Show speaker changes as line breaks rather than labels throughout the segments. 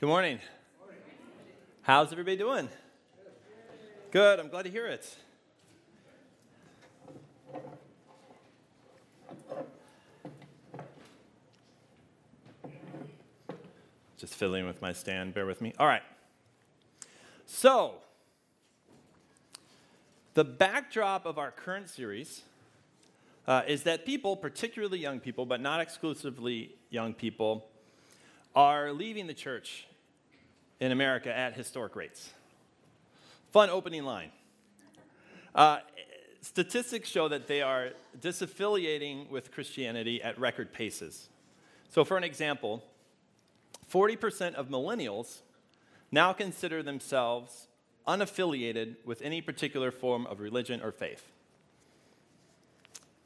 Good morning. How's everybody doing? Good. I'm glad to hear it. Just fiddling with my stand. Bear with me. All right. So, the backdrop of our current series uh, is that people, particularly young people, but not exclusively young people, are leaving the church in America at historic rates. Fun opening line. Uh, statistics show that they are disaffiliating with Christianity at record paces. So, for an example, 40% of millennials now consider themselves unaffiliated with any particular form of religion or faith.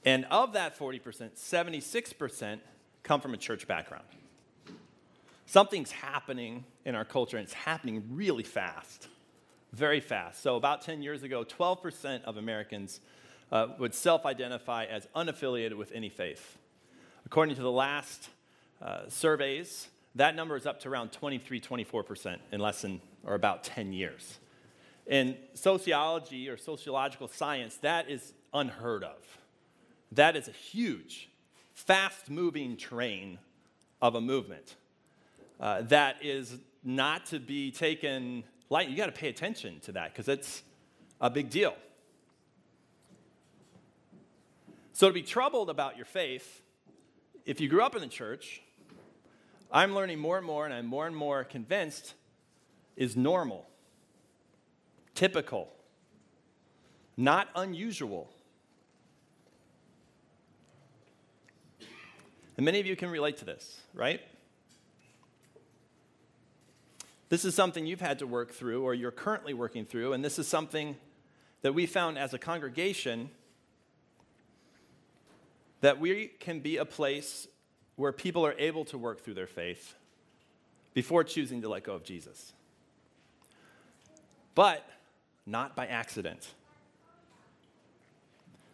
And of that 40%, 76% come from a church background. Something's happening in our culture, and it's happening really fast, very fast. So, about 10 years ago, 12% of Americans uh, would self identify as unaffiliated with any faith. According to the last uh, surveys, that number is up to around 23, 24% in less than or about 10 years. In sociology or sociological science, that is unheard of. That is a huge, fast moving train of a movement uh, that is not to be taken light. You got to pay attention to that because it's a big deal. So, to be troubled about your faith, if you grew up in the church, I'm learning more and more, and I'm more and more convinced is normal, typical, not unusual. And many of you can relate to this, right? This is something you've had to work through or you're currently working through, and this is something that we found as a congregation that we can be a place where people are able to work through their faith before choosing to let go of Jesus. But not by accident.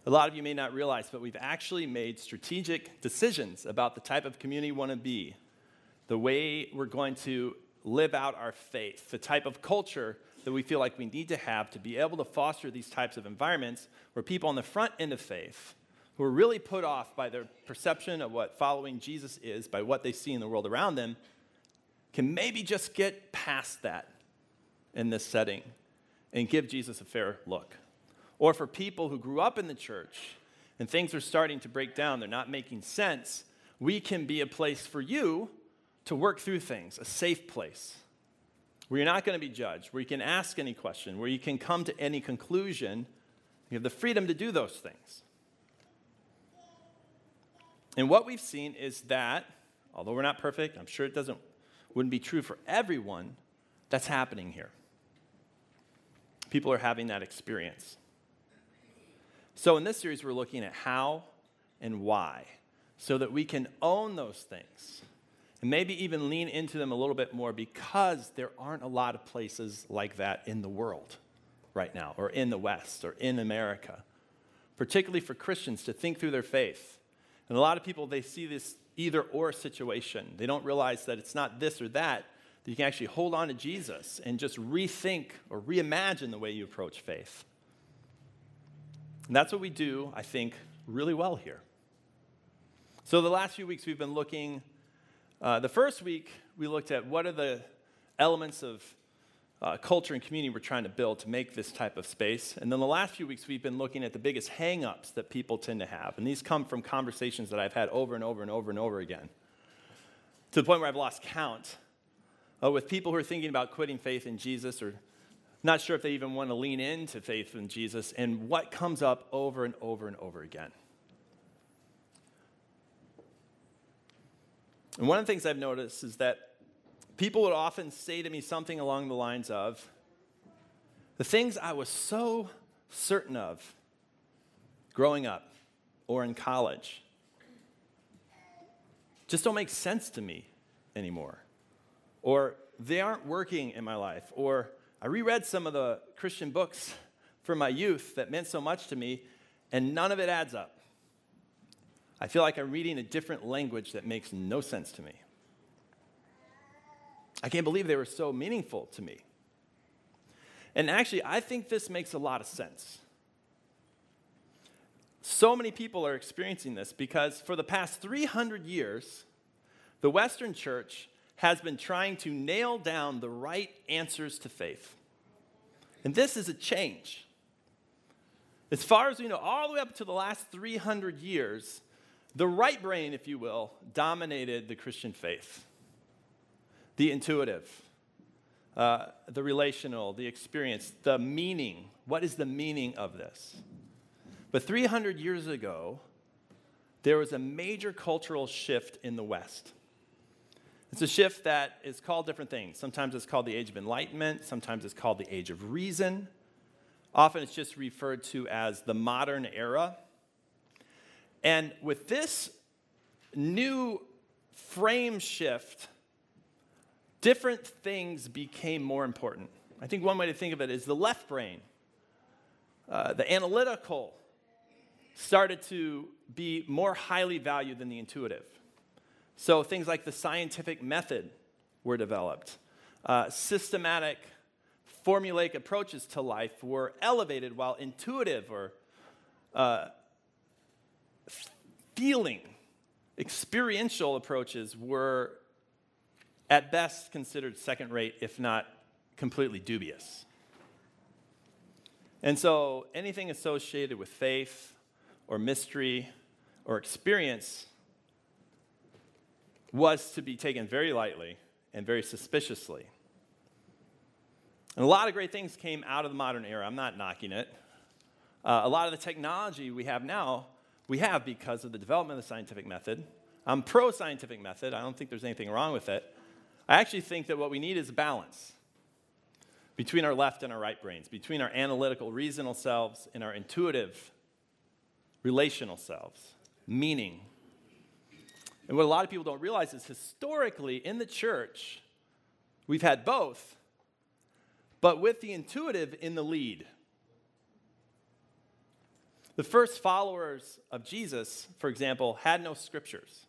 A lot of you may not realize, but we've actually made strategic decisions about the type of community we want to be, the way we're going to live out our faith, the type of culture that we feel like we need to have to be able to foster these types of environments where people on the front end of faith, who are really put off by their perception of what following Jesus is, by what they see in the world around them, can maybe just get past that in this setting and give Jesus a fair look. Or for people who grew up in the church and things are starting to break down, they're not making sense, we can be a place for you to work through things, a safe place where you're not going to be judged, where you can ask any question, where you can come to any conclusion. You have the freedom to do those things. And what we've seen is that, although we're not perfect, I'm sure it doesn't wouldn't be true for everyone, that's happening here. People are having that experience. So in this series, we're looking at how and why, so that we can own those things and maybe even lean into them a little bit more because there aren't a lot of places like that in the world right now, or in the West, or in America, particularly for Christians to think through their faith. And a lot of people, they see this either or situation. They don't realize that it's not this or that, that you can actually hold on to Jesus and just rethink or reimagine the way you approach faith. And that's what we do, I think, really well here. So, the last few weeks we've been looking uh, the first week, we looked at what are the elements of uh, culture and community we're trying to build to make this type of space. And then the last few weeks, we've been looking at the biggest hangups that people tend to have. And these come from conversations that I've had over and over and over and over again, to the point where I've lost count uh, with people who are thinking about quitting faith in Jesus or not sure if they even want to lean into faith in Jesus, and what comes up over and over and over again. And one of the things I've noticed is that people would often say to me something along the lines of, the things I was so certain of growing up or in college just don't make sense to me anymore. Or they aren't working in my life. Or I reread some of the Christian books from my youth that meant so much to me, and none of it adds up. I feel like I'm reading a different language that makes no sense to me. I can't believe they were so meaningful to me. And actually, I think this makes a lot of sense. So many people are experiencing this because for the past 300 years, the Western church has been trying to nail down the right answers to faith. And this is a change. As far as we know, all the way up to the last 300 years, the right brain, if you will, dominated the Christian faith. The intuitive, uh, the relational, the experience, the meaning. What is the meaning of this? But 300 years ago, there was a major cultural shift in the West. It's a shift that is called different things. Sometimes it's called the Age of Enlightenment, sometimes it's called the Age of Reason. Often it's just referred to as the modern era. And with this new frame shift, different things became more important. I think one way to think of it is the left brain, uh, the analytical, started to be more highly valued than the intuitive. So things like the scientific method were developed. Uh, systematic, formulaic approaches to life were elevated, while intuitive or uh, feeling, experiential approaches were at best considered second rate, if not completely dubious. And so anything associated with faith or mystery or experience was to be taken very lightly and very suspiciously. And a lot of great things came out of the modern era. I'm not knocking it. Uh, a lot of the technology we have now, we have because of the development of the scientific method. I'm pro scientific method. I don't think there's anything wrong with it. I actually think that what we need is balance between our left and our right brains, between our analytical, reasonable selves and our intuitive, relational selves, meaning, and what a lot of people don't realize is historically in the church, we've had both, but with the intuitive in the lead. The first followers of Jesus, for example, had no scriptures.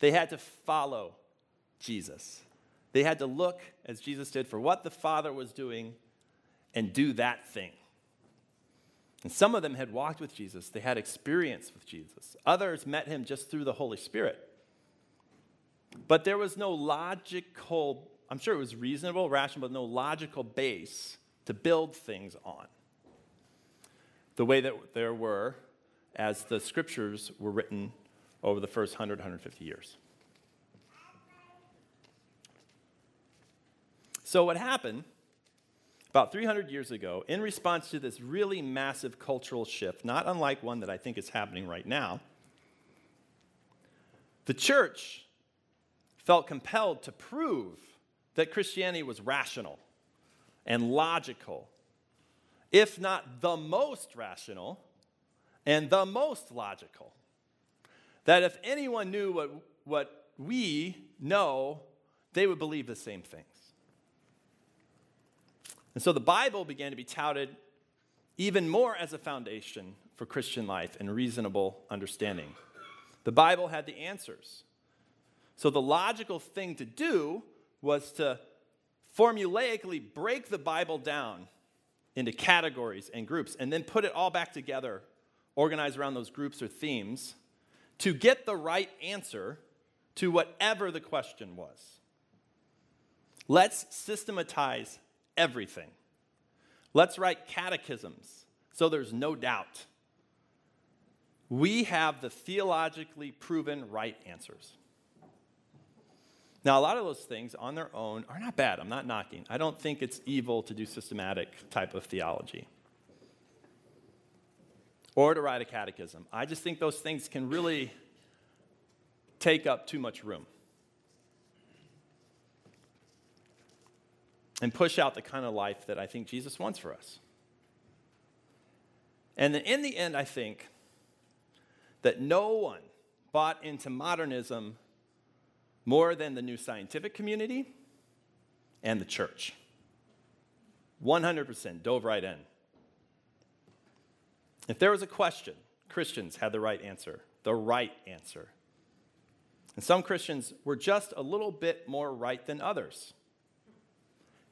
They had to follow Jesus. They had to look, as Jesus did, for what the Father was doing and do that thing. And some of them had walked with Jesus, they had experience with Jesus. Others met him just through the Holy Spirit. But there was no logical, I'm sure it was reasonable, rational, but no logical base to build things on. The way that there were as the scriptures were written over the first 100, 150 years. So, what happened about 300 years ago, in response to this really massive cultural shift, not unlike one that I think is happening right now, the church felt compelled to prove that Christianity was rational and logical, if not the most rational and the most logical. That if anyone knew what, what we know, they would believe the same things. And so the Bible began to be touted even more as a foundation for Christian life and reasonable understanding. The Bible had the answers. So the logical thing to do was to formulaically break the Bible down into categories and groups and then put it all back together, organized around those groups or themes, to get the right answer to whatever the question was. Let's systematize everything. Let's write catechisms so there's no doubt. We have the theologically proven right answers. Now, a lot of those things on their own are not bad. I'm not knocking. I don't think it's evil to do systematic type of theology or to write a catechism. I just think those things can really take up too much room. and push out the kind of life that I think Jesus wants for us. And in the end, I think that no one bought into modernism more than the new scientific community and the church. 100% dove right in. If there was a question, Christians had the right answer, the right answer. And some Christians were just a little bit more right than others.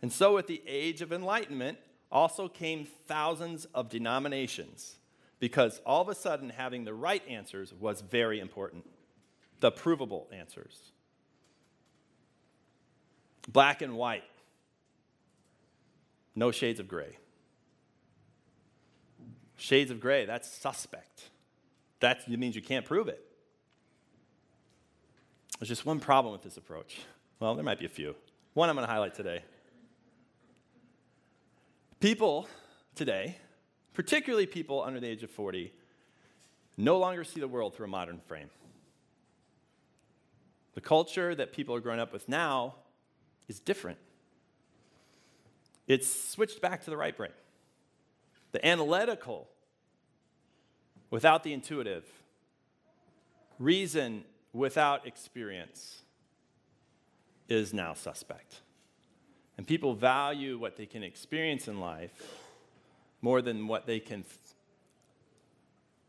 And so, with the age of enlightenment, also came thousands of denominations because all of a sudden having the right answers was very important, the provable answers. Black and white, no shades of gray. Shades of gray, that's suspect. That means you can't prove it. There's just one problem with this approach. Well, there might be a few. One I'm going to highlight today. People today, particularly people under the age of 40, no longer see the world through a modern frame. The culture that people are growing up with now is different. It's switched back to the right brain. The analytical without the intuitive, reason without experience is now suspect. And people value what they can experience in life more than what they can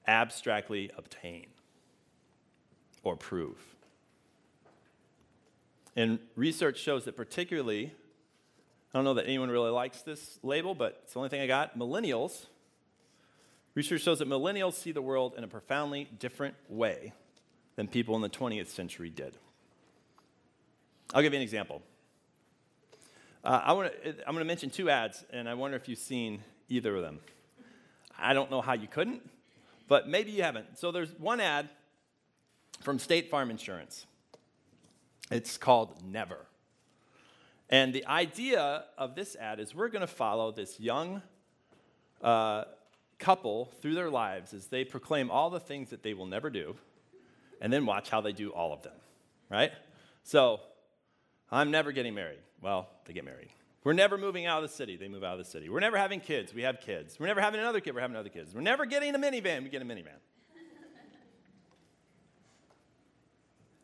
abstractly obtain or prove. And research shows that, particularly, I don't know that anyone really likes this label, but it's the only thing I got. Millennials, research shows that millennials see the world in a profoundly different way than people in the 20th century did. I'll give you an example. Uh, I wanna, I'm going to mention two ads, and I wonder if you've seen either of them. I don't know how you couldn't, but maybe you haven't. So there's one ad from State Farm Insurance. It's called Never. And the idea of this ad is we're going to follow this young uh, couple through their lives as they proclaim all the things that they will never do, and then watch how they do all of them, right? So, I'm never getting married. Well, they get married. We're never moving out of the city. They move out of the city. We're never having kids. We have kids. We're never having another kid. We're having other kids. We're never getting a minivan. We get a minivan.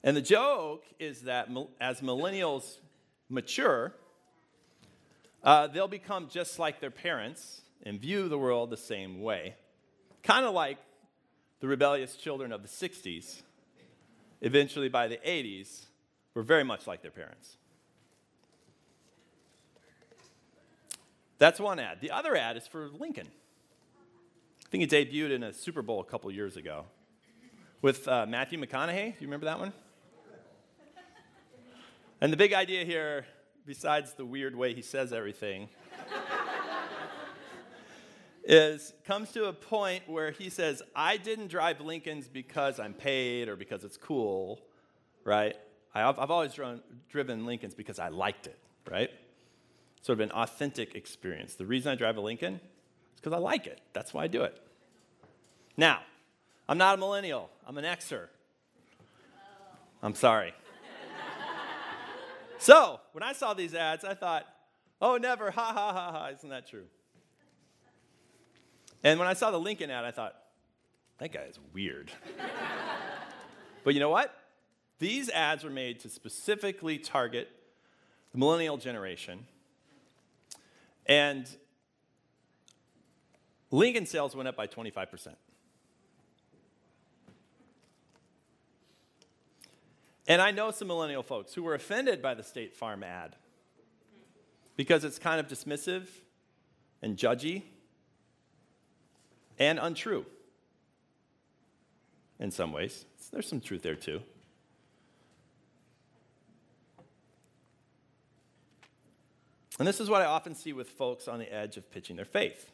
And the joke is that as millennials mature, uh, they'll become just like their parents and view the world the same way. Kind of like the rebellious children of the 60s, eventually by the 80s, were very much like their parents. That's one ad. The other ad is for Lincoln. I think it debuted in a Super Bowl a couple years ago with uh, Matthew McConaughey. Do you remember that one? And the big idea here, besides the weird way he says everything, is comes to a point where he says, I didn't drive Lincolns because I'm paid or because it's cool, right? I've, I've always driven, driven Lincolns because I liked it, right? Sort of an authentic experience. The reason I drive a Lincoln is because I like it. That's why I do it. Now, I'm not a millennial, I'm an Xer. I'm sorry. So, when I saw these ads, I thought, oh, never, ha ha ha ha, isn't that true? And when I saw the Lincoln ad, I thought, that guy is weird. but you know what? These ads were made to specifically target the millennial generation. And Lincoln sales went up by 25%. And I know some millennial folks who were offended by the State Farm ad because it's kind of dismissive and judgy and untrue in some ways. There's some truth there too. And this is what I often see with folks on the edge of pitching their faith.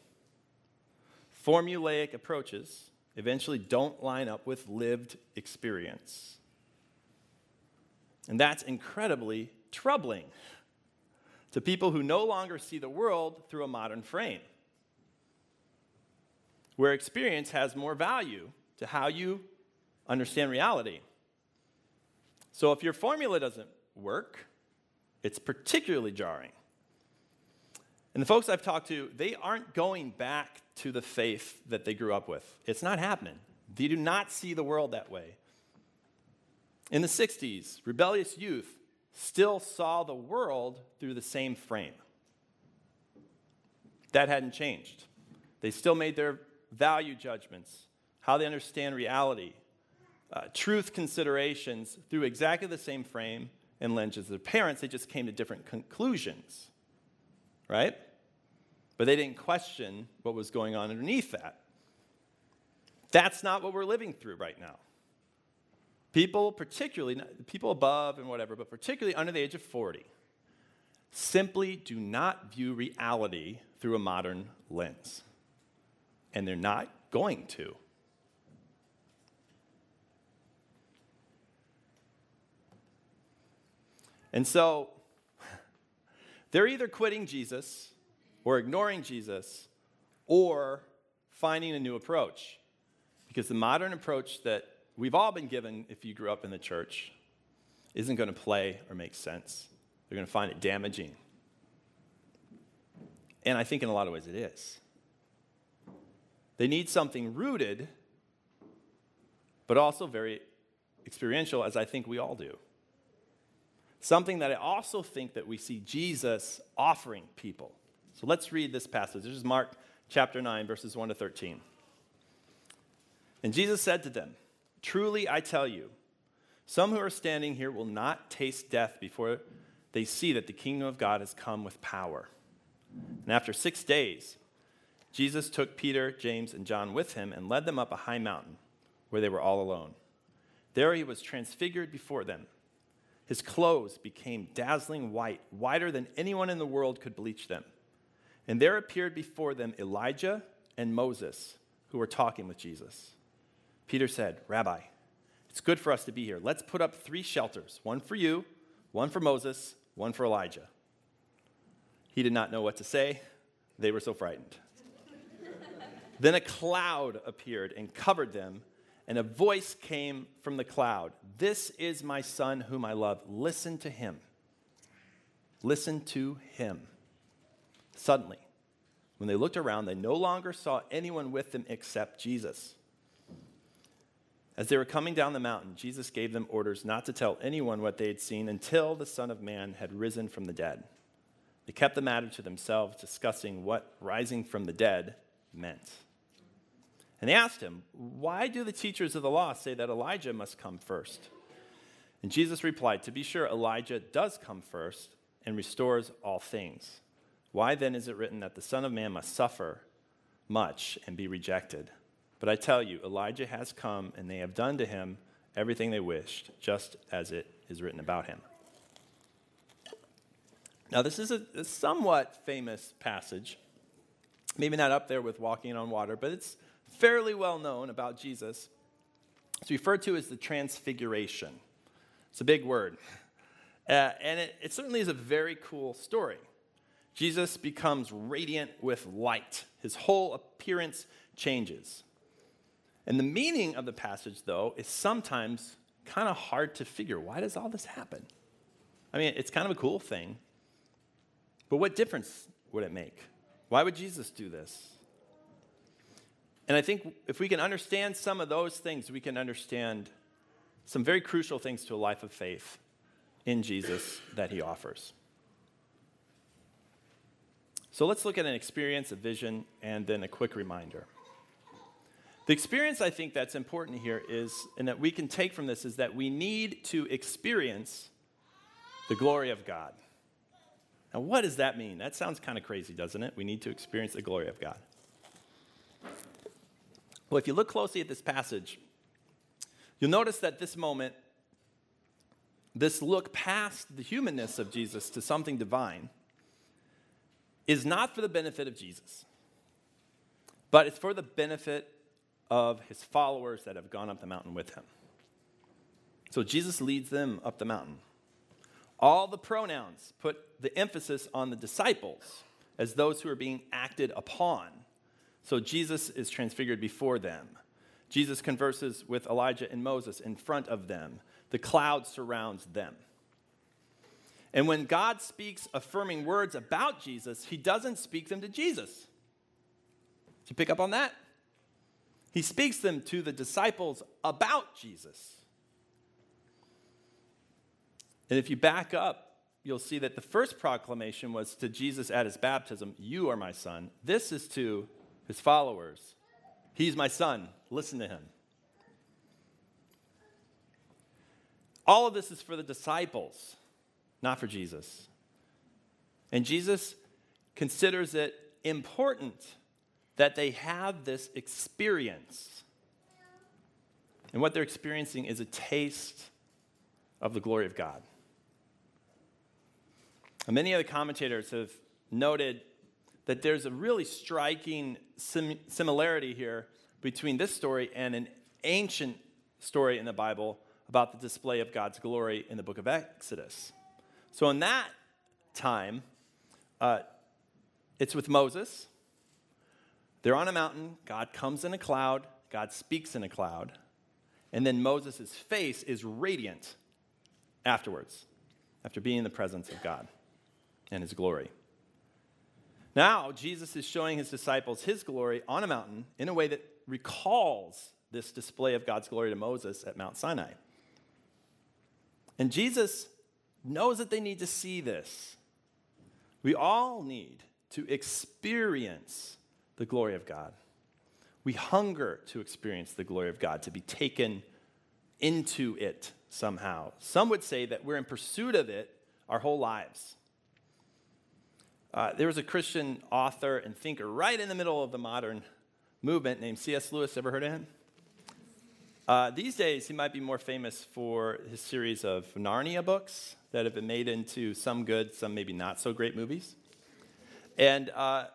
Formulaic approaches eventually don't line up with lived experience. And that's incredibly troubling to people who no longer see the world through a modern frame where experience has more value to how you understand reality. So if your formula doesn't work, it's particularly jarring. And the folks I've talked to, they aren't going back to the faith that they grew up with. It's not happening. They do not see the world that way. In the 60s, rebellious youth still saw the world through the same frame. That hadn't changed. They still made their value judgments, how they understand reality, uh, truth considerations through exactly the same frame and lens As their parents, they just came to different conclusions, right? But they didn't question what was going on underneath that. That's not what we're living through right now. People, particularly, people above and whatever, but particularly under the age of 40, simply do not view reality through a modern lens. And they're not going to. And so they're either quitting Jesus or ignoring Jesus or finding a new approach. Because the modern approach that we've all been given if you grew up in the church isn't going to play or make sense. They're going to find it damaging. And I think in a lot of ways it is. They need something rooted, but also very experiential, as I think we all do. Something that I also think that we see Jesus offering people. So let's read this passage. This is Mark chapter 9, verses 1 to 13. And Jesus said to them, Truly I tell you, some who are standing here will not taste death before they see that the kingdom of God has come with power. And after six days, Jesus took Peter, James, and John with him and led them up a high mountain where they were all alone. There he was transfigured before them. His clothes became dazzling white, whiter than anyone in the world could bleach them. And there appeared before them Elijah and Moses, who were talking with Jesus. Peter said, Rabbi, it's good for us to be here. Let's put up three shelters one for you, one for Moses, one for Elijah. He did not know what to say. They were so frightened. then a cloud appeared and covered them, and a voice came from the cloud This is my son whom I love. Listen to him. Listen to him. Suddenly, when they looked around, they no longer saw anyone with them except Jesus. As they were coming down the mountain, Jesus gave them orders not to tell anyone what they had seen until the Son of Man had risen from the dead. They kept the matter to themselves, discussing what rising from the dead meant. And they asked him, Why do the teachers of the law say that Elijah must come first? And Jesus replied, To be sure, Elijah does come first and restores all things. Why then is it written that the Son of Man must suffer much and be rejected? But I tell you, Elijah has come, and they have done to him everything they wished, just as it is written about him. Now, this is a, somewhat famous passage. Maybe not up there with walking on water, but it's fairly well known about Jesus. It's referred to as the Transfiguration. It's a big word. Uh, and it, it certainly is a very cool story. Jesus becomes radiant with light, his whole appearance changes. And the meaning of the passage, though, is sometimes kind of hard to figure. Why does all this happen? I mean, it's kind of a cool thing, but what difference would it make? Why would Jesus do this? And I think if we can understand some of those things, we can understand some very crucial things to a life of faith in Jesus that he offers. So let's look at an experience, a vision, and then a quick reminder. The experience I think that's important here is, and that we can take from this, is that we need to experience the glory of God. Now, what does that mean? That sounds kind of crazy, doesn't it? We need to experience the glory of God. Well, if you look closely at this passage, you'll notice that this moment, this look past the humanness of Jesus to something divine, is not for the benefit of Jesus, but it's for the benefit of his followers that have gone up the mountain with him. So Jesus leads them up the mountain. All the pronouns put the emphasis on the disciples as those who are being acted upon. So Jesus is transfigured before them. Jesus converses with Elijah and Moses in front of them. The cloud surrounds them. And when God speaks affirming words about Jesus, he doesn't speak them to Jesus. Did you pick up on that? He speaks them to the disciples about Jesus. And if you back up, you'll see that the first proclamation was to Jesus at his baptism You are my son. This is to his followers He's my son. Listen to him. All of this is for the disciples, not for Jesus. And Jesus considers it important that they have this experience. And what they're experiencing is a taste of the glory of God. And many of the commentators have noted that there's a really striking sim- similarity here between this story and an ancient story in the Bible about the display of God's glory in the book of Exodus. So, in that time, uh, it's with Moses. They're on a mountain. God comes in a cloud. God speaks in a cloud. And then Moses' face is radiant afterwards, after being in the presence of God and his glory. Now, Jesus is showing his disciples his glory on a mountain in a way that recalls this display of God's glory to Moses at Mount Sinai. And Jesus knows that they need to see this. We all need to experience the glory of God. We hunger to experience the glory of God, to be taken into it somehow. Some would say that we're in pursuit of it our whole lives. Uh, there was a Christian author and thinker right in the middle of the modern movement named C.S. Lewis. Ever heard of him? Uh, these days, he might be more famous for his series of Narnia books that have been made into some good, some maybe not so great movies. And uh,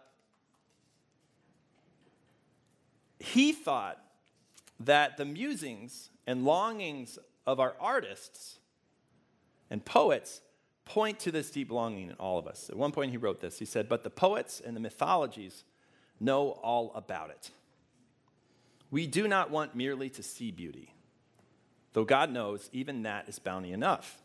he thought that the musings and longings of our artists and poets point to this deep longing in all of us. At one point, he wrote this. He said, But the poets and the mythologies know all about it. We do not want merely to see beauty, though God knows even that is bounty enough.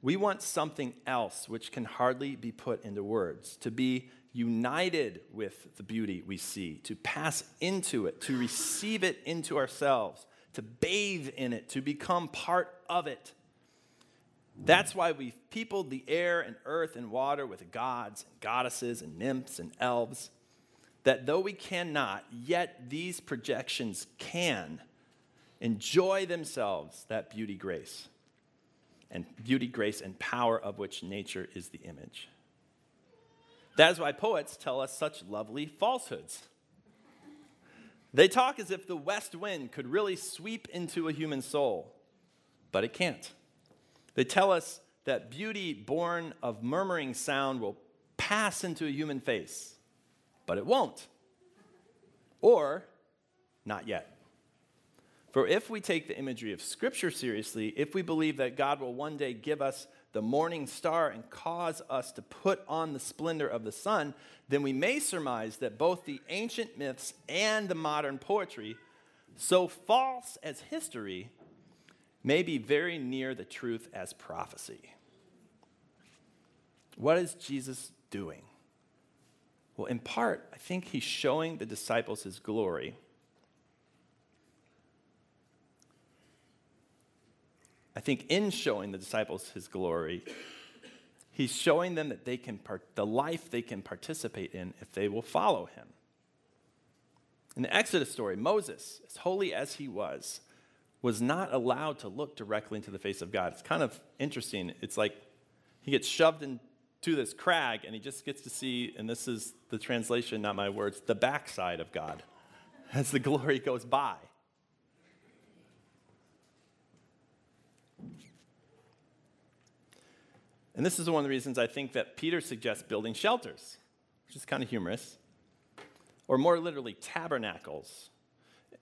We want something else which can hardly be put into words, to be united with the beauty we see, to pass into it, to receive it into ourselves, to bathe in it, to become part of it. That's why we've peopled the air and earth and water with gods and goddesses and nymphs and elves. That though we cannot, yet these projections can enjoy themselves that beauty, grace, and beauty, grace, and power of which nature is the image. That is why poets tell us such lovely falsehoods. They talk as if the west wind could really sweep into a human soul, but it can't. They tell us that beauty born of murmuring sound will pass into a human face, but it won't. Or, not yet. For if we take the imagery of Scripture seriously, if we believe that God will one day give us the morning star and cause us to put on the splendor of the sun, then we may surmise that both the ancient myths and the modern poetry, so false as history, may be very near the truth as prophecy. What is Jesus doing? Well, in part, I think he's showing the disciples his glory. I think in showing the disciples his glory, he's showing them that they can part, the life they can participate in if they will follow him. In the Exodus story, Moses, as holy as he was, was not allowed to look directly into the face of God. It's kind of interesting. It's like he gets shoved into this crag and he just gets to see, and this is the translation, not my words, the backside of God as the glory goes by. And this is one of the reasons I think that Peter suggests building shelters, which is kind of humorous, or more literally, tabernacles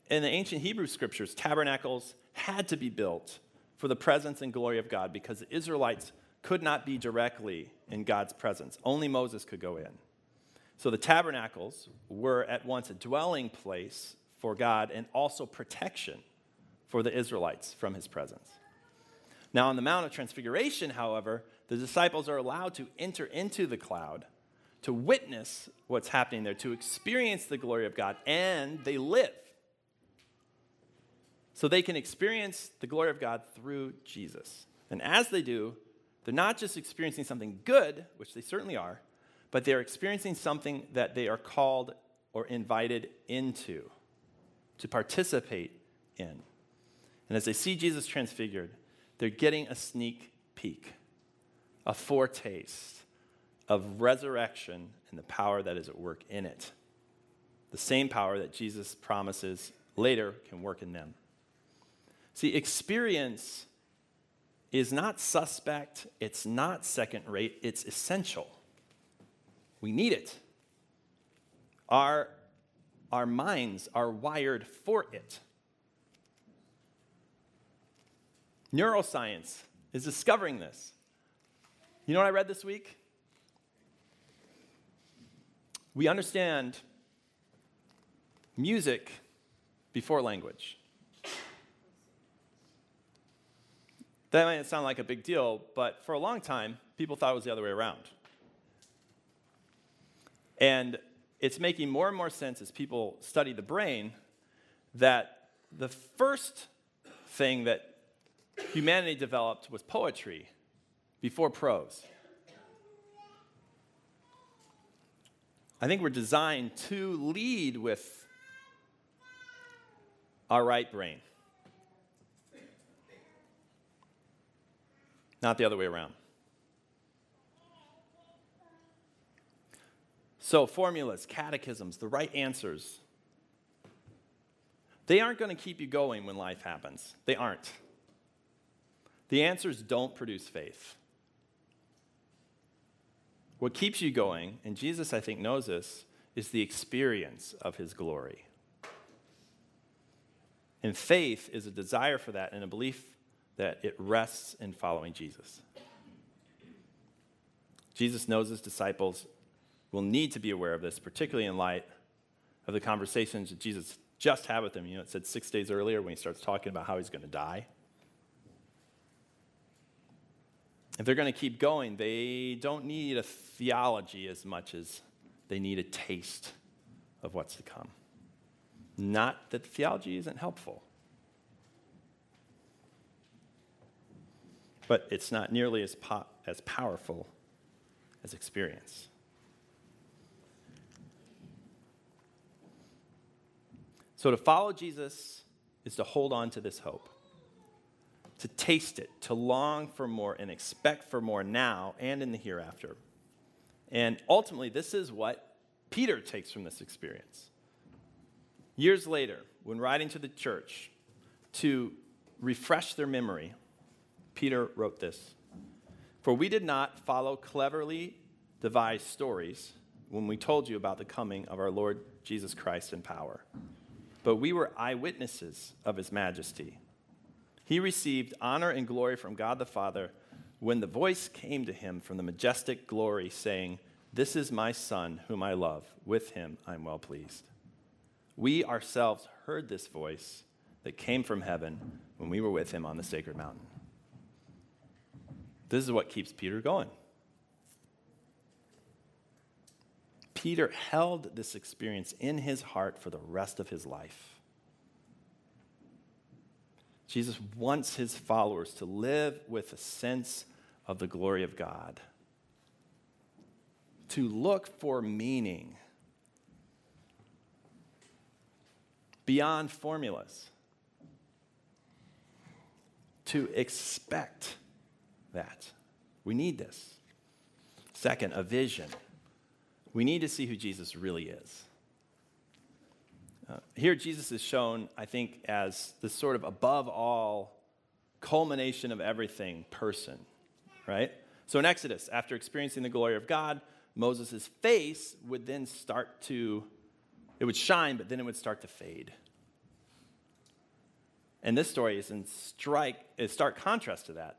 in the ancient Hebrew scriptures, tabernacles had to be built for the presence and glory of God because the Israelites could not be directly in God's presence. Only Moses could go in. So the tabernacles were at once a dwelling place for God and also protection for the Israelites from his presence. Now, on the Mount of Transfiguration, however, the disciples are allowed to enter into the cloud to witness what's happening there, to experience the glory of God, and they live so they can experience the glory of God through Jesus. And as they do, they're not just experiencing something good, which they certainly are, but they're experiencing something that they are called or invited into, to participate in. And as they see Jesus transfigured, they're getting a sneak peek, a foretaste of resurrection and the power that is at work in it. The same power that Jesus promises later can work in them. See, experience is not suspect, it's not second rate, it's essential. We need it. Our, our minds are wired for it. Neuroscience is discovering this. You know what I read this week? We understand music before language. That might sound like a big deal, but for a long time, people thought it was the other way around. And it's making more and more sense as people study the brain that the first thing that humanity developed was poetry before prose. I think we're designed to lead with our right brain, not the other way around. So, formulas, catechisms, the right answers, they aren't going to keep you going when life happens. They aren't. The answers don't produce faith. What keeps you going, and Jesus, I think, knows this, is the experience of his glory. And faith is a desire for that and a belief that it rests in following Jesus. Jesus knows his disciples will need to be aware of this, particularly in light of the conversations that Jesus just had with them. You know, it said six days earlier when he starts talking about how he's going to die. If they're going to keep going, they don't need a theology as much as they need a taste of what's to come. Not that theology isn't helpful, but it's not nearly as, po- as powerful as experience. So to follow Jesus is to hold on to this hope to taste it, to long for more, and expect for more now and in the hereafter. And ultimately, this is what Peter takes from this experience. Years later, when writing to the church to refresh their memory, Peter wrote this For we did not follow cleverly devised stories when we told you about the coming of our Lord Jesus Christ in power, but we were eyewitnesses of his majesty. He received honor and glory from God the Father when the voice came to him from the majestic glory, saying, This is my Son, whom I love. With him I'm well pleased. We ourselves heard this voice that came from heaven when we were with him on the sacred mountain. This is what keeps Peter going. Peter held this experience in his heart for the rest of his life. Jesus wants his followers to live with a sense of the glory of God, to look for meaning beyond formulas, to expect that. We need this. Second, a vision. We need to see who Jesus really is. Uh, here, Jesus is shown, I think, as this sort of above all culmination of everything person, right? So in Exodus, after experiencing the glory of God, Moses' face would then start to, it would shine, but then it would start to fade. And this story is in strike, is stark contrast to that.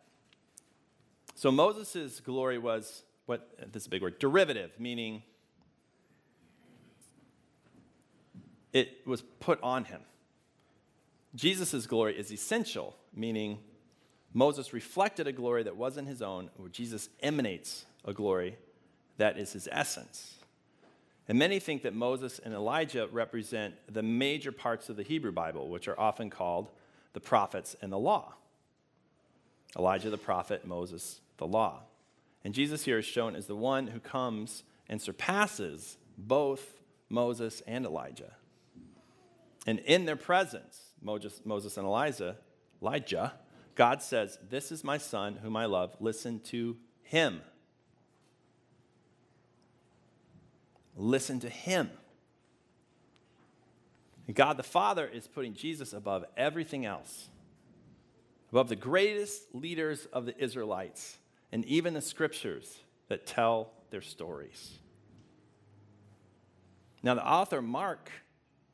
So Moses' glory was what, this is a big word, derivative, meaning it was put on him. Jesus' glory is essential, meaning Moses reflected a glory that wasn't his own, or Jesus emanates a glory that is his essence. And many think that Moses and Elijah represent the major parts of the Hebrew Bible, which are often called the prophets and the law. Elijah the prophet, Moses the law. And Jesus here is shown as the one who comes and surpasses both Moses and Elijah. And in their presence, Moses, Moses and Elijah, Elijah God says, This is my son whom I love. Listen to him. Listen to him. And God the Father is putting Jesus above everything else, above the greatest leaders of the Israelites, and even the scriptures that tell their stories. Now, the author Mark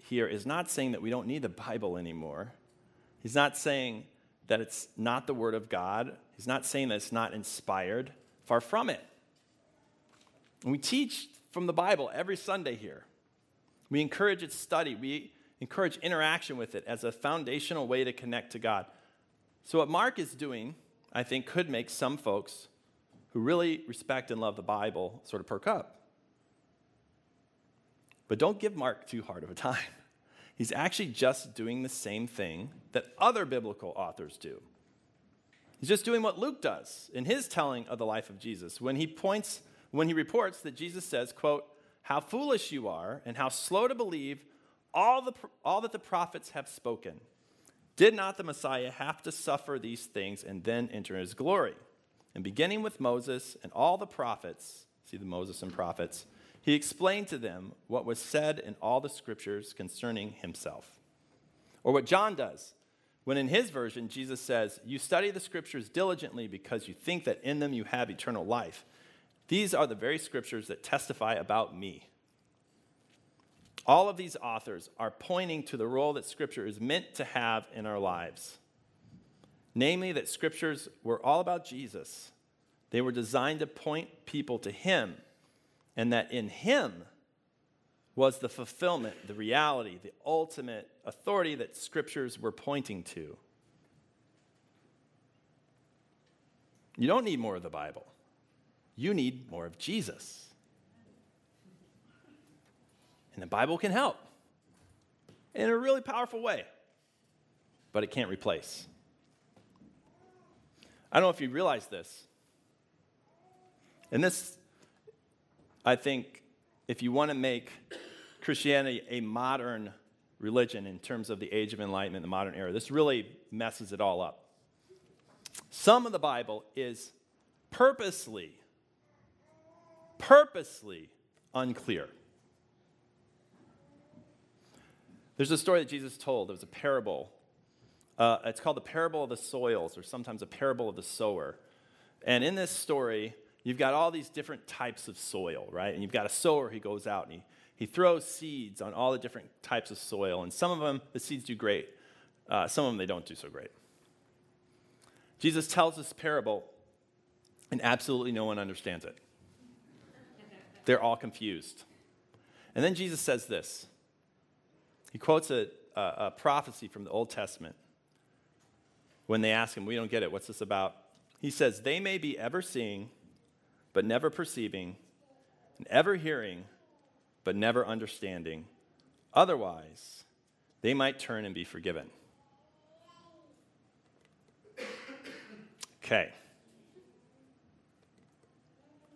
here is not saying that we don't need the Bible anymore. He's not saying that it's not the Word of God. He's not saying that it's not inspired. Far from it. And we teach from the Bible every Sunday here. We encourage its study. We encourage interaction with it as a foundational way to connect to God. So, what Mark is doing, I think, could make some folks who really respect and love the Bible sort of perk up. But don't give Mark too hard of a time. He's actually just doing the same thing that other biblical authors do. He's just doing what Luke does in his telling of the life of Jesus when he points when he reports that Jesus says, quote, "How foolish you are and how slow to believe all the all that the prophets have spoken. Did not the Messiah have to suffer these things and then enter his glory?" And beginning with Moses and all the prophets, see the Moses and prophets, he explained to them what was said in all the scriptures concerning himself. Or what John does, when in his version, Jesus says, You study the scriptures diligently because you think that in them you have eternal life. These are the very scriptures that testify about me. All of these authors are pointing to the role that scripture is meant to have in our lives. Namely, that scriptures were all about Jesus. They were designed to point people to him and that in him was the fulfillment, the reality, the ultimate authority that scriptures were pointing to. You don't need more of the Bible, you need more of Jesus. And the Bible can help in a really powerful way, but it can't replace. I don't know if you realize this. And this I think if you want to make Christianity a modern religion in terms of the age of enlightenment, the modern era, this really messes it all up. Some of the Bible is purposely, purposely unclear. There's a story that Jesus told. It was a parable. Uh, it's called the parable of the soils, or sometimes a parable of the sower. And in this story, you've got all these different types of soil, right? And you've got a sower who goes out and he, he throws seeds on all the different types of soil. And some of them, the seeds do great. Uh, some of them, they don't do so great. Jesus tells this parable, and absolutely no one understands it. They're all confused. And then Jesus says this He quotes a, a, a prophecy from the Old Testament when they ask him, We don't get it. What's this about? He says, They may be ever seeing but never perceiving, and ever hearing, but never understanding. Otherwise, they might turn and be forgiven. Okay.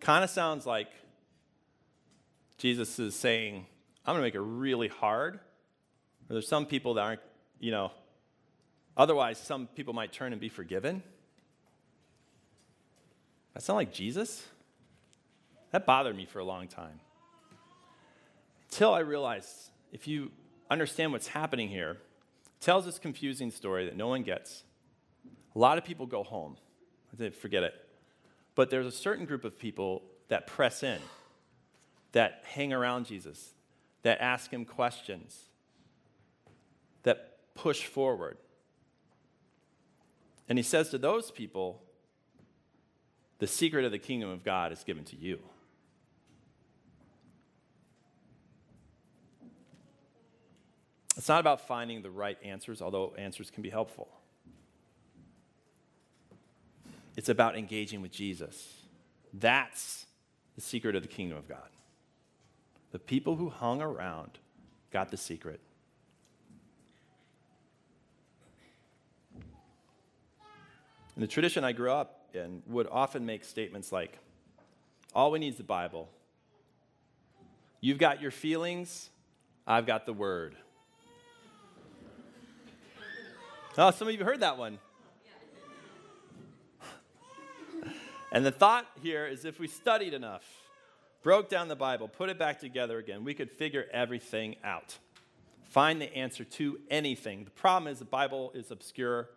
Kind of sounds like Jesus is saying, I'm going to make it really hard. Or there's some people that aren't, you know, otherwise, some people might turn and be forgiven. That sound like Jesus? That bothered me for a long time. Until I realized if you understand what's happening here, tells this confusing story that no one gets. A lot of people go home. They forget it. But there's a certain group of people that press in, that hang around Jesus, that ask him questions, that push forward. And he says to those people, the secret of the kingdom of God is given to you. It's not about finding the right answers, although answers can be helpful. It's about engaging with Jesus. That's the secret of the kingdom of God. The people who hung around got the secret. In the tradition I grew up in, would often make statements like, all we need is the Bible. You've got your feelings, I've got the word. Oh, some of you heard that one. And the thought here is if we studied enough, broke down the Bible, put it back together again, we could figure everything out. Find the answer to anything. The problem is the Bible is obscure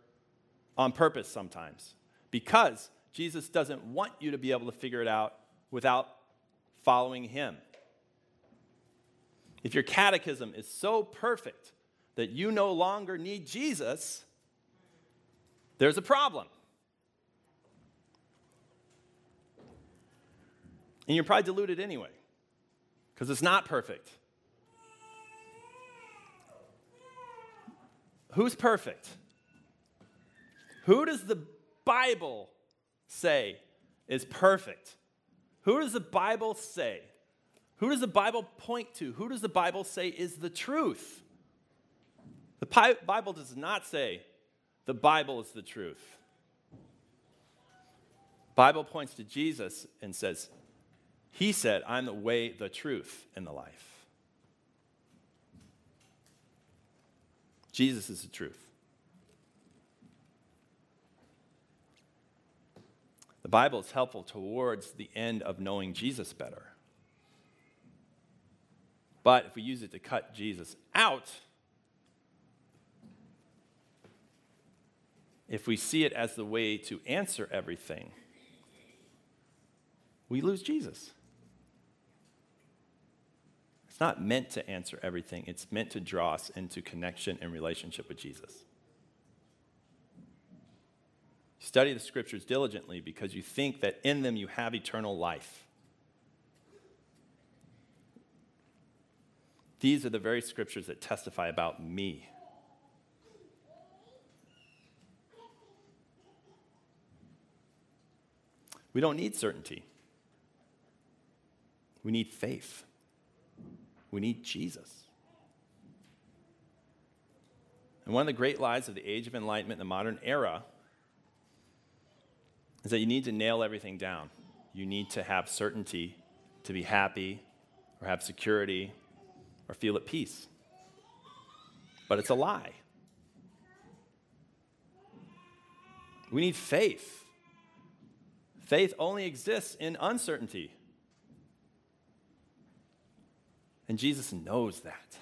on purpose sometimes because Jesus doesn't want you to be able to figure it out without following him. If your catechism is so perfect that you no longer need Jesus, there's a problem. And you're probably deluded anyway, because it's not perfect. Who's perfect? Who does the Bible say is perfect? Who does the Bible say? Who does the Bible point to? Who does the Bible say is the truth? The Bible does not say the Bible is the truth. Bible points to Jesus and says, he said, I'm the way, the truth, and the life. Jesus is the truth. The Bible is helpful towards the end of knowing Jesus better. But if we use it to cut Jesus out, if we see it as the way to answer everything, we lose Jesus It's not meant to answer everything, it's meant to draw us into connection and relationship with Jesus. Study the scriptures diligently because you think that in them you have eternal life. These are the very scriptures that testify about me. We don't need certainty. We need faith. We need Jesus. And one of the great lies of the age of enlightenment the modern era is that you need to nail everything down. You need to have certainty to be happy or have security or feel at peace. But it's a lie. We need faith. Faith only exists in uncertainty. And Jesus knows that.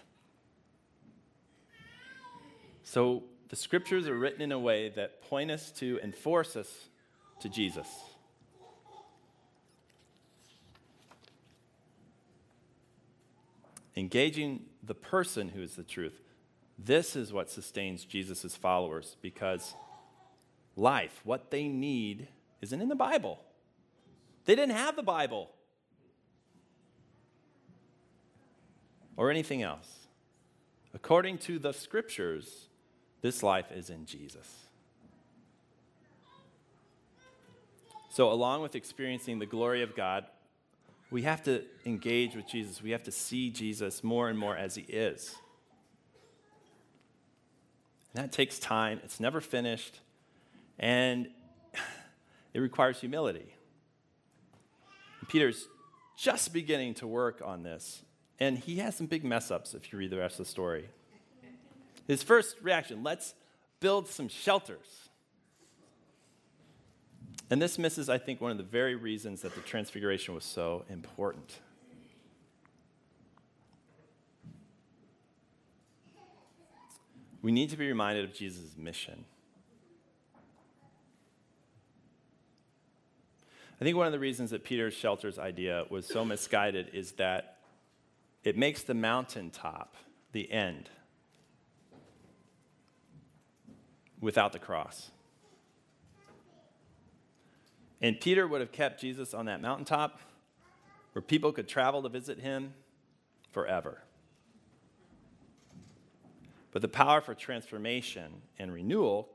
So the scriptures are written in a way that point us to and force us to Jesus. Engaging the person who is the truth. This is what sustains Jesus' followers because life, what they need, isn't in the Bible. They didn't have the Bible. or anything else. According to the scriptures, this life is in Jesus. So, along with experiencing the glory of God, we have to engage with Jesus. We have to see Jesus more and more as he is. And that takes time, it's never finished, and it requires humility. Peter's just beginning to work on this and he has some big mess ups if you read the rest of the story. His first reaction let's build some shelters. And this misses, I think, one of the very reasons that the transfiguration was so important. We need to be reminded of Jesus' mission. I think one of the reasons that Peter shelters idea was so misguided is that it makes the mountaintop the end without the cross. And Peter would have kept Jesus on that mountaintop where people could travel to visit him forever. But the power for transformation and renewal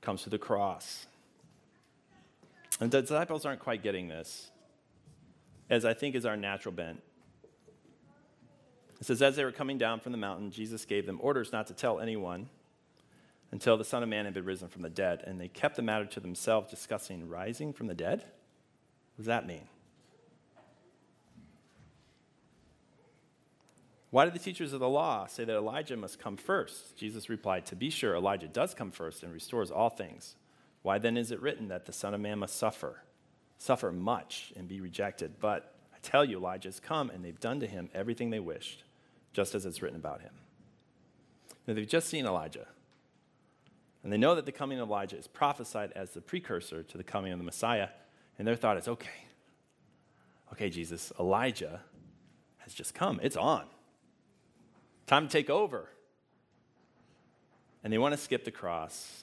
comes through the cross. And the disciples aren't quite getting this, as I think is our natural bent. It says, As they were coming down from the mountain, Jesus gave them orders not to tell anyone until the Son of Man had been risen from the dead. And they kept the matter to themselves, discussing rising from the dead. What does that mean? Why did the teachers of the law say that Elijah must come first? Jesus replied, To be sure, Elijah does come first and restores all things. Why then is it written that the Son of Man must suffer suffer much and be rejected. But I tell you, Elijah has come, and they've done to him everything they wished, just as it's written about him. Now, they've just seen Elijah. And they know that the coming of Elijah is prophesied as the precursor to the coming of the Messiah. And their thought is okay, okay, Jesus, Elijah has just come. It's on. Time to take over. And they want to skip the cross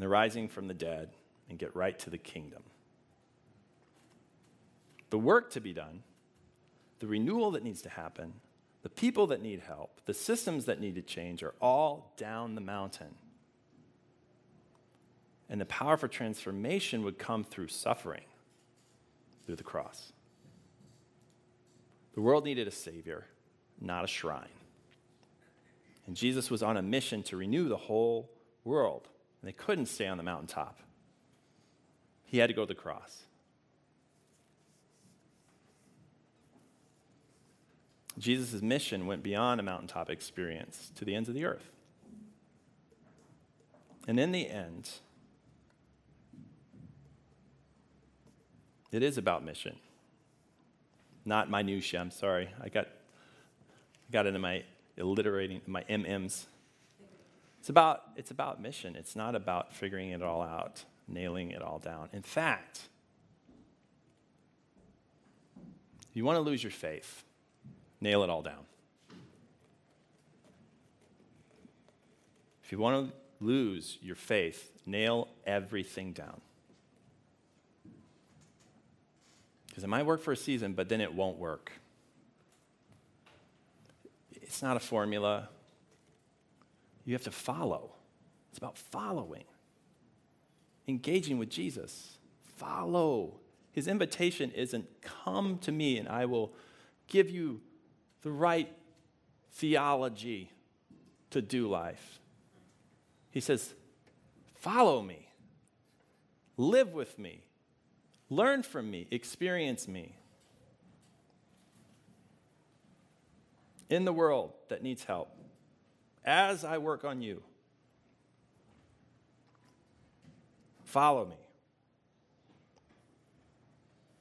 and the rising from the dead and get right to the kingdom. The work to be done, the renewal that needs to happen, the people that need help, the systems that need to change are all down the mountain. And the power for transformation would come through suffering, through the cross. The world needed a Savior, not a shrine. And Jesus was on a mission to renew the whole world. And they couldn't stay on the mountaintop, he had to go to the cross. Jesus' mission went beyond a mountaintop experience to the ends of the earth. And in the end, it is about mission, not minutia. I'm sorry. I got, I got into my alliterating, my MMs. It's about, it's about mission. It's not about figuring it all out, nailing it all down. In fact, if you want to lose your faith, nail it all down. If you want to lose your faith, nail everything down. Because it might work for a season, but then it won't work. It's not a formula. You have to follow. It's about following, engaging with Jesus. Follow. His invitation isn't come to me and I will give you the right theology to do life. He says, Follow me, live with me, learn from me, experience me. In the world that needs help, as I work on you, follow me.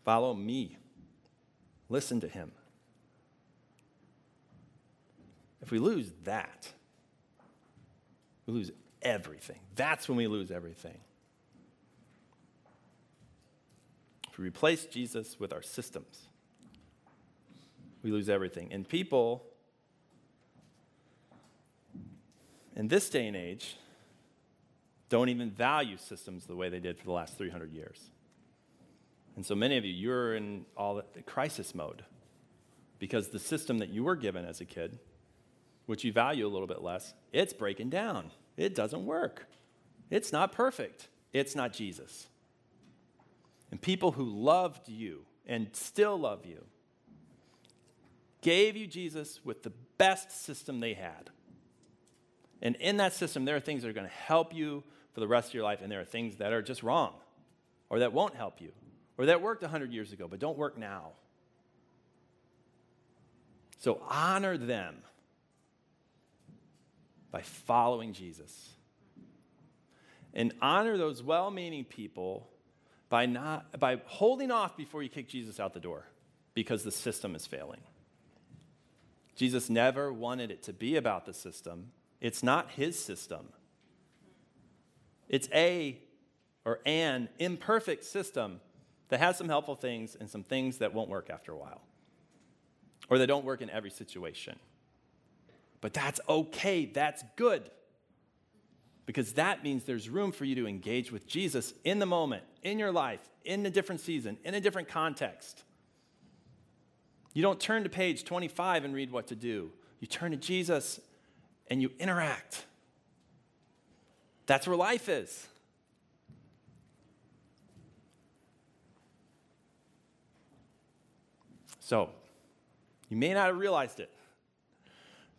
Follow me. Listen to him. If we lose that, we lose everything. That's when we lose everything. If we replace Jesus with our systems, we lose everything. And people in this day and age don't even value systems the way they did for the last 300 years. And so many of you, you're in all the crisis mode because the system that you were given as a kid which you value a little bit less, it's breaking down. It doesn't work. It's not perfect. It's not Jesus. And people who loved you and still love you gave you Jesus with the best system they had. And in that system, there are things that are going to help you for the rest of your life, and there are things that are just wrong or that won't help you or that worked 100 years ago but don't work now. So honor them by following Jesus. And honor those well meaning people by, not, by holding off before you kick Jesus out the door because the system is failing. Jesus never wanted it to be about the system. It's not his system. It's a or an imperfect system that has some helpful things and some things that won't work after a while or that don't work in every situation. But that's okay, that's good. Because that means there's room for you to engage with Jesus in the moment, in your life, in a different season, in a different context. You don't turn to page 25 and read what to do. You turn to Jesus and you interact. That's where life is. So, you may not have realized it,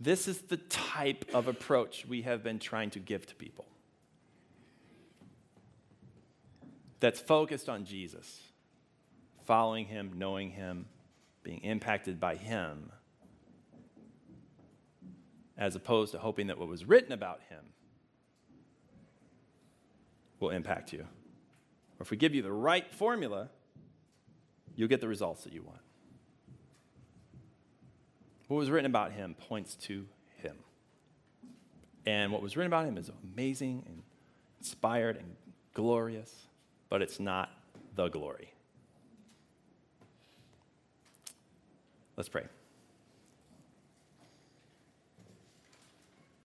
this is the type of approach we have been trying to give to people that's focused on Jesus, following him, knowing him, being impacted by him, as opposed to hoping that what was written about him will impact you. Or if we give you the right formula, you'll get the results that you want. What was written about him points to him. And what was written about him is amazing and inspired and glorious, but it's not the glory. Let's pray.